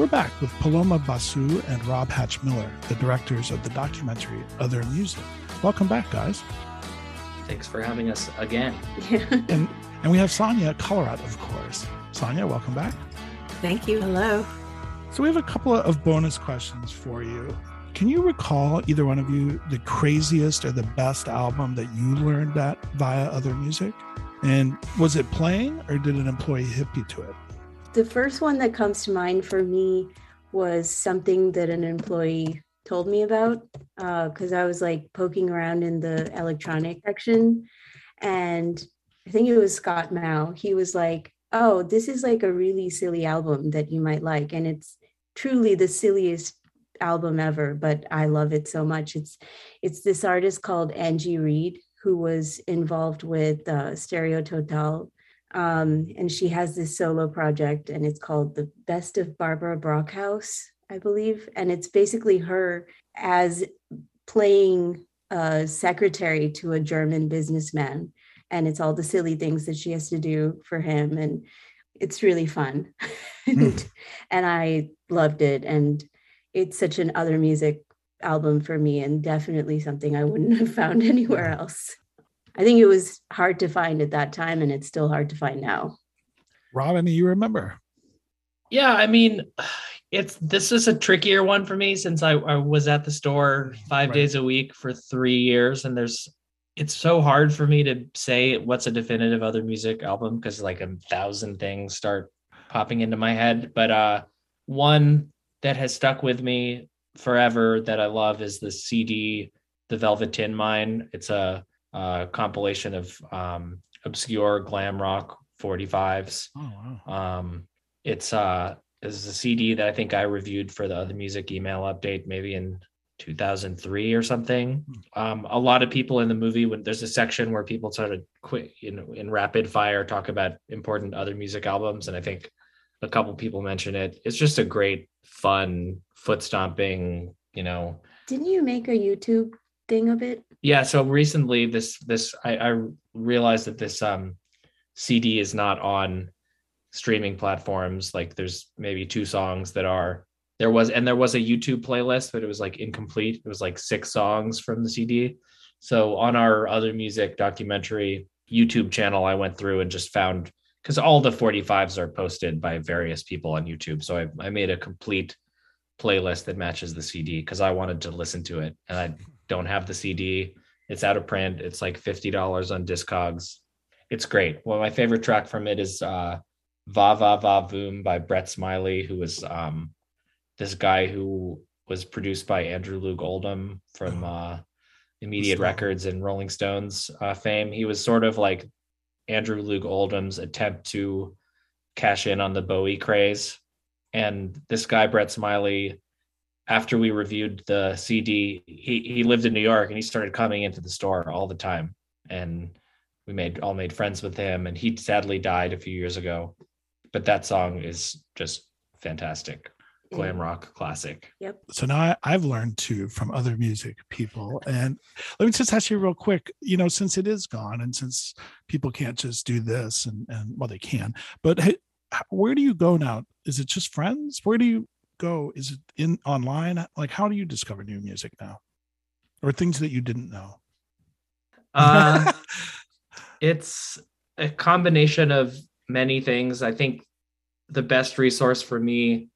We're back with Puloma Basu and Rob Hatch-Miller, the directors of the documentary Other Music. Welcome back, guys. Thanks for having us again. and and we have Sonia Colorado, of course. Sonia, welcome back. Thank you. Hello. So we have a couple of bonus questions for you. Can you recall either one of you the craziest or the best album that you learned that via other music? And was it playing or did an employee hip you to it? The first one that comes to mind for me was something that an employee told me about because uh, I was like poking around in the electronic section. And I think it was Scott Mao. He was like, Oh, this is like a really silly album that you might like. And it's truly the silliest album ever, but I love it so much. It's it's this artist called Angie Reed who was involved with uh, Stereo Total um, and she has this solo project, and it's called The Best of Barbara Brockhaus, I believe. And it's basically her as playing a secretary to a German businessman. And it's all the silly things that she has to do for him. And it's really fun. Mm. and I loved it. And it's such an other music album for me, and definitely something I wouldn't have found anywhere else. I think it was hard to find at that time, and it's still hard to find now. Robin, you remember? Yeah, I mean, it's this is a trickier one for me since I, I was at the store five right. days a week for three years, and there's it's so hard for me to say what's a definitive other music album because like a thousand things start popping into my head. But uh, one that has stuck with me forever that I love is the CD, The Velvet Tinmine. It's a uh, compilation of um, obscure glam rock 45s. Oh, wow. Um, it's uh, is a CD that I think I reviewed for the other music email update, maybe in 2003 or something. Hmm. Um, a lot of people in the movie, when there's a section where people sort of quick, you know, in rapid fire talk about important other music albums, and I think a couple people mention it. It's just a great, fun, foot stomping, you know. Didn't you make a YouTube thing of it? Yeah. So recently, this this I, I realized that this um, CD is not on streaming platforms. Like there's maybe two songs that are there was and there was a YouTube playlist, but it was like incomplete. It was like six songs from the CD. So on our other music documentary YouTube channel, I went through and just found because all the 45s are posted by various people on YouTube. So I, I made a complete playlist that matches the CD because I wanted to listen to it and I don't have the CD. It's out of print. It's like $50 on Discogs. It's great. Well, my favorite track from it is uh, Va Va Va Voom by Brett Smiley, who was um, this guy who was produced by Andrew Loog Oldham from uh, Immediate Records and Rolling Stones uh, fame. He was sort of like Andrew Loog Oldham's attempt to cash in on the Bowie craze. And this guy, Brett Smiley, after we reviewed the CD, he he lived in New York and he started coming into the store all the time, and we made all made friends with him. And he sadly died a few years ago, but that song is just fantastic glam rock classic. Yep. So now I, have learned too from other music people. And let me just ask you real quick, you know, since it is gone and since people can't just do this and, and well, they can, but hey, where do you go now? Is it just friends? Where do you go? Is it in online? Like, how do you discover new music now? or things that you didn't know? Uh, it's a combination of many things. I think the best resource for me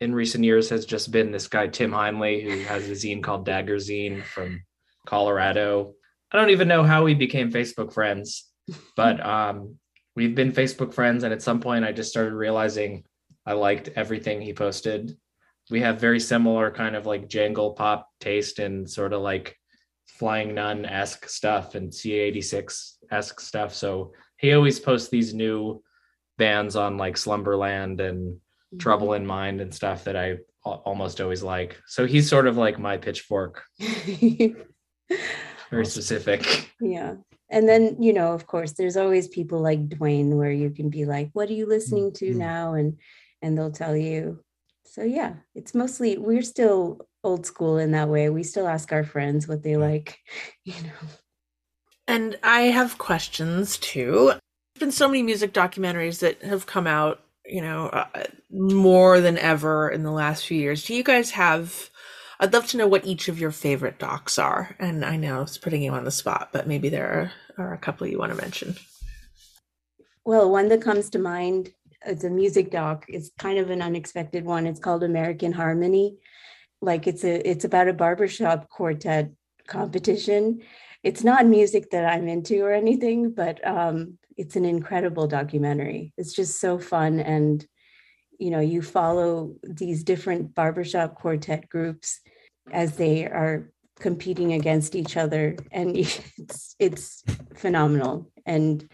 in recent years has just been this guy Tim Hinely, who has a zine called Dagger Zine from Colorado. I don't even know how we became Facebook friends, but um, we've been Facebook friends, and at some point, I just started realizing I liked everything he posted. We have very similar kind of like jangle pop taste and sort of like Flying Nun esque stuff and C86 esque stuff. So he always posts these new bands on like Slumberland and mm-hmm. Trouble in Mind and stuff that I almost always like. So he's sort of like my pitchfork. Very specific. Yeah. And then, you know, of course, there's always people like Dwayne where you can be like, what are you listening to mm-hmm. now? And and they'll tell you. So yeah, it's mostly we're still old school in that way. We still ask our friends what they like, you know. And I have questions too. There's been so many music documentaries that have come out, you know, uh, more than ever in the last few years. Do you guys have I'd love to know what each of your favorite docs are. And I know it's putting you on the spot, but maybe there are, are a couple you want to mention. Well, one that comes to mind it's a music doc. It's kind of an unexpected one. It's called American Harmony. Like it's a it's about a barbershop quartet competition. It's not music that I'm into or anything, but um, it's an incredible documentary. It's just so fun and you know you follow these different barbershop quartet groups as they are competing against each other and it's it's phenomenal and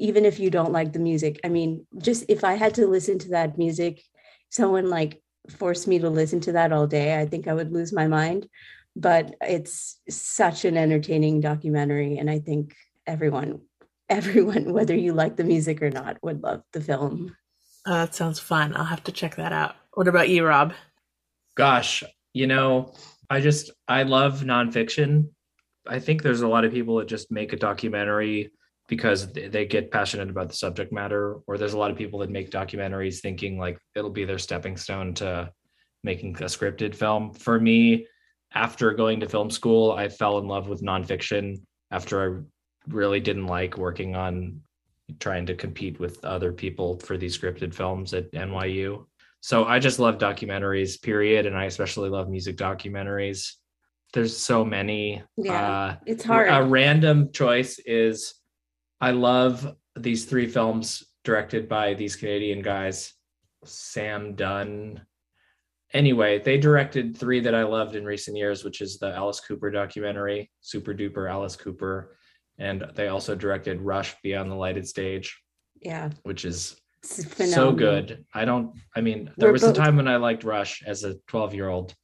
even if you don't like the music. I mean, just if I had to listen to that music, someone like forced me to listen to that all day, I think I would lose my mind. But it's such an entertaining documentary. And I think everyone, everyone, whether you like the music or not, would love the film. Oh, that sounds fun. I'll have to check that out. What about you, Rob? Gosh, you know, I just I love nonfiction. I think there's a lot of people that just make a documentary because they get passionate about the subject matter or there's a lot of people that make documentaries thinking like it'll be their stepping stone to making a scripted film. For me after going to film school i fell in love with nonfiction after i really didn't like working on trying to compete with other people for these scripted films at nyu so i just love documentaries period and i especially love music documentaries. There's so many. Yeah uh, it's hard. a random choice is I love these three films directed by these Canadian guys, Sam Dunn. Anyway, they directed three that I loved in recent years, which is the Alice Cooper documentary, Super Duper Alice Cooper. And they also directed Rush Beyond the Lighted Stage. Yeah. Which is so good. I don't, I mean, there We're was both- a time when I liked Rush as a 12 year old.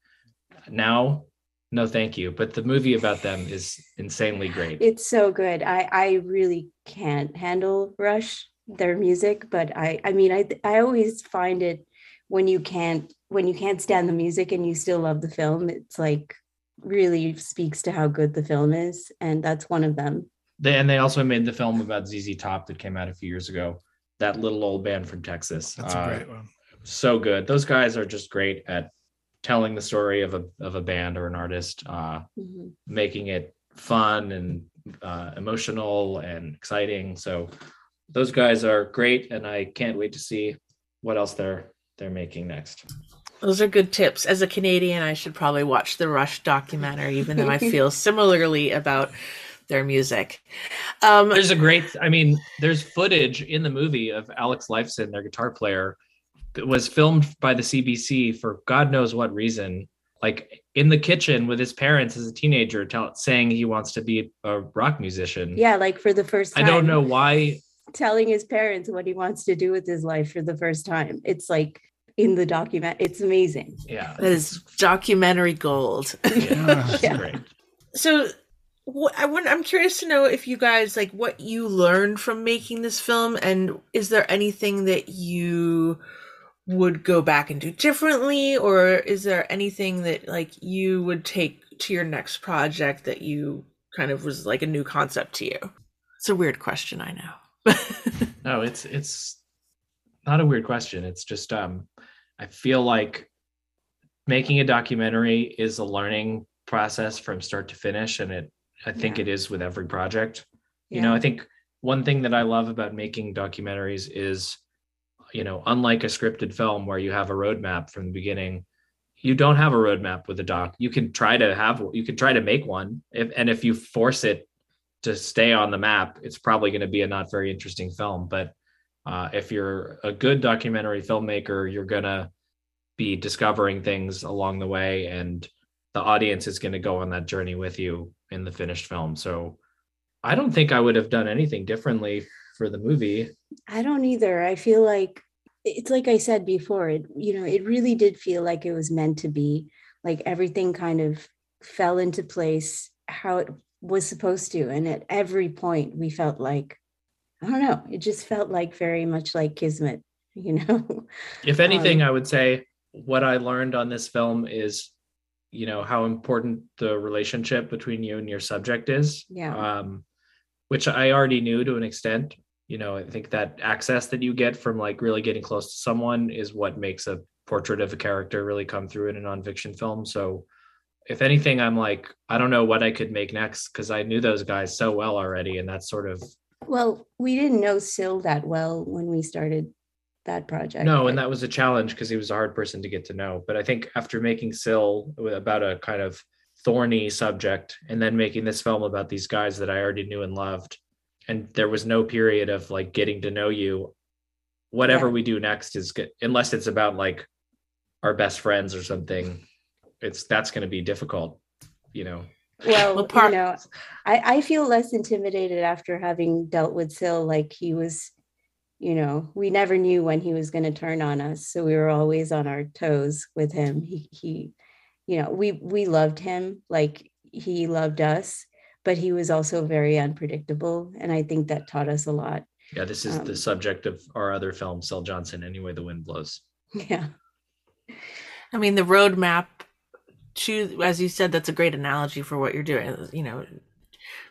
Now no thank you. But the movie about them is insanely great. It's so good. I i really can't handle rush their music but i i mean i i always find it when you can't when you can't stand the music and you still love the film it's like really speaks to how good the film is and that's one of them. They, and they also made the film about zz top that came out a few years ago that little old band from texas. That's a great uh, one. so good. Those guys are just great at telling the story of a of a band or an artist, uh, mm-hmm. making it fun and uh, emotional and exciting. So those guys are great, and I can't wait to see what else they're they're making next. Those are good tips. As a Canadian, I should probably watch the Rush documentary, even though I feel similarly about their music. Um, there's a great, I mean, there's footage in the movie of Alex Lifeson, their guitar player, was filmed by the CBC for God knows what reason, like in the kitchen with his parents as a teenager, tell, saying he wants to be a rock musician. Yeah, like for the first time. I don't know why. Telling his parents what he wants to do with his life for the first time. It's like in the document. It's amazing. Yeah. That is documentary gold. Yeah. yeah. Great. So I want, I'm curious to know if you guys like what you learned from making this film, and is there anything that you would go back and do differently or is there anything that like you would take to your next project that you kind of was like a new concept to you? It's a weird question i know. No it's it's not a weird question. It's just um i feel like making a documentary is a learning process from start to finish and it i think Yeah. it is with every project. You know i think one thing that i love about making documentaries is you know unlike a scripted film where you have a roadmap from the beginning you don't have a roadmap with a doc. You can try to have you can try to make one. If and if you force it to stay on the map it's probably going to be a not very interesting film. But uh, if you're a good documentary filmmaker you're going to be discovering things along the way and the audience is going to go on that journey with you in the finished film. So i don't think i would have done anything differently for the movie I don't either. I feel like it's like I said before, it you know, it really did feel like it was meant to be. Like everything kind of fell into place how it was supposed to. And at every point we felt like, I don't know, it just felt like very much like Kismet, you know. if anything Um, i would say what i learned on this film is you know how important the relationship between you and your subject is Yeah. um which i already knew to an extent you know i think that access that you get from like really getting close to someone is what makes a portrait of a character really come through in a nonfiction film so if anything i'm like i don't know what i could make next because i knew those guys so well already and that's sort of Well, we didn't know Syl that well when we started that project. No, and that was a challenge because he was a hard person to get to know. But I think after making Syl about a kind of thorny subject and then making this film about these guys that I already knew and loved, and there was no period of like getting to know you, whatever Yeah. we do next is good, unless it's about like our best friends or something, it's that's going to be difficult, you know. well, Well, part- you know, I, I feel less intimidated after having dealt with Syl Like he was, you know, we never knew when he was going to turn on us, so we were always on our toes with him. He, he, you know, we we loved him like he loved us, but he was also very unpredictable, and I think that taught us a lot. Yeah, this is the Um, subject of our other film, Syl Johnson. Anyway, the wind blows. Yeah, I mean, the roadmap to, as you said, that's a great analogy for what you're doing. You know,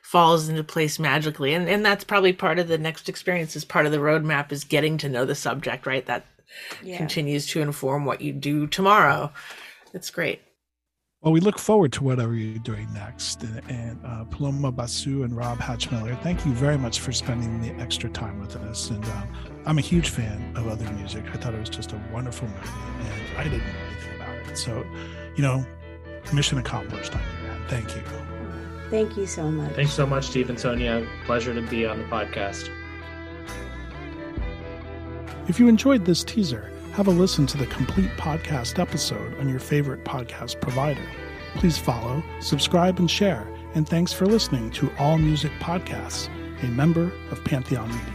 falls into place magically, and and that's probably part of the next experience. Is part of the roadmap is getting to know the subject, right? That yeah. continues to inform what you do tomorrow. It's great. Well, we look forward to whatever you're doing next. And, and uh, Puloma Basu and Rob Hatch-Miller, thank you very much for spending the extra time with us. And um, I'm a huge fan of other music. I thought it was just a wonderful movie, and I didn't know anything about it. So, you know, mission accomplished on your end. Thank you. Thank you so much. Thanks so much, Steve and Sonia. Pleasure to be on the podcast. If you enjoyed this teaser, have a listen to the complete podcast episode on your favorite podcast provider. Please follow, subscribe, and share. And thanks for listening to All Music Podcasts, a member of Pantheon Media.